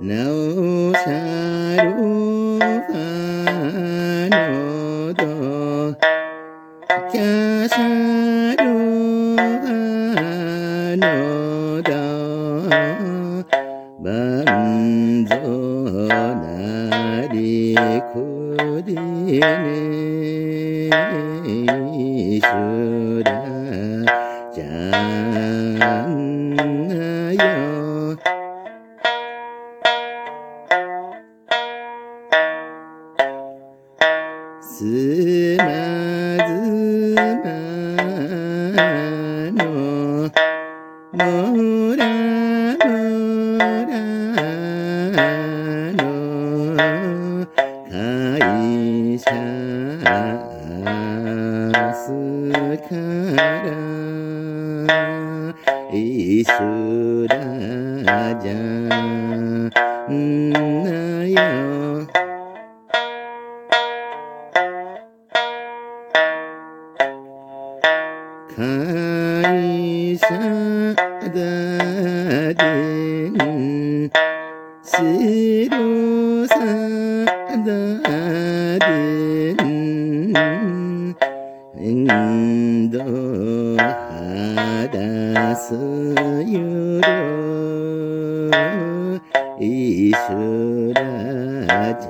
那山如幻如刀，江山如幻如刀，伴着那离苦的泪。つまずまののらのの会社すから一緒だじゃなよ哈依莎达丁，西鲁萨达丁，印度哈达斯尤罗，伊苏拉加。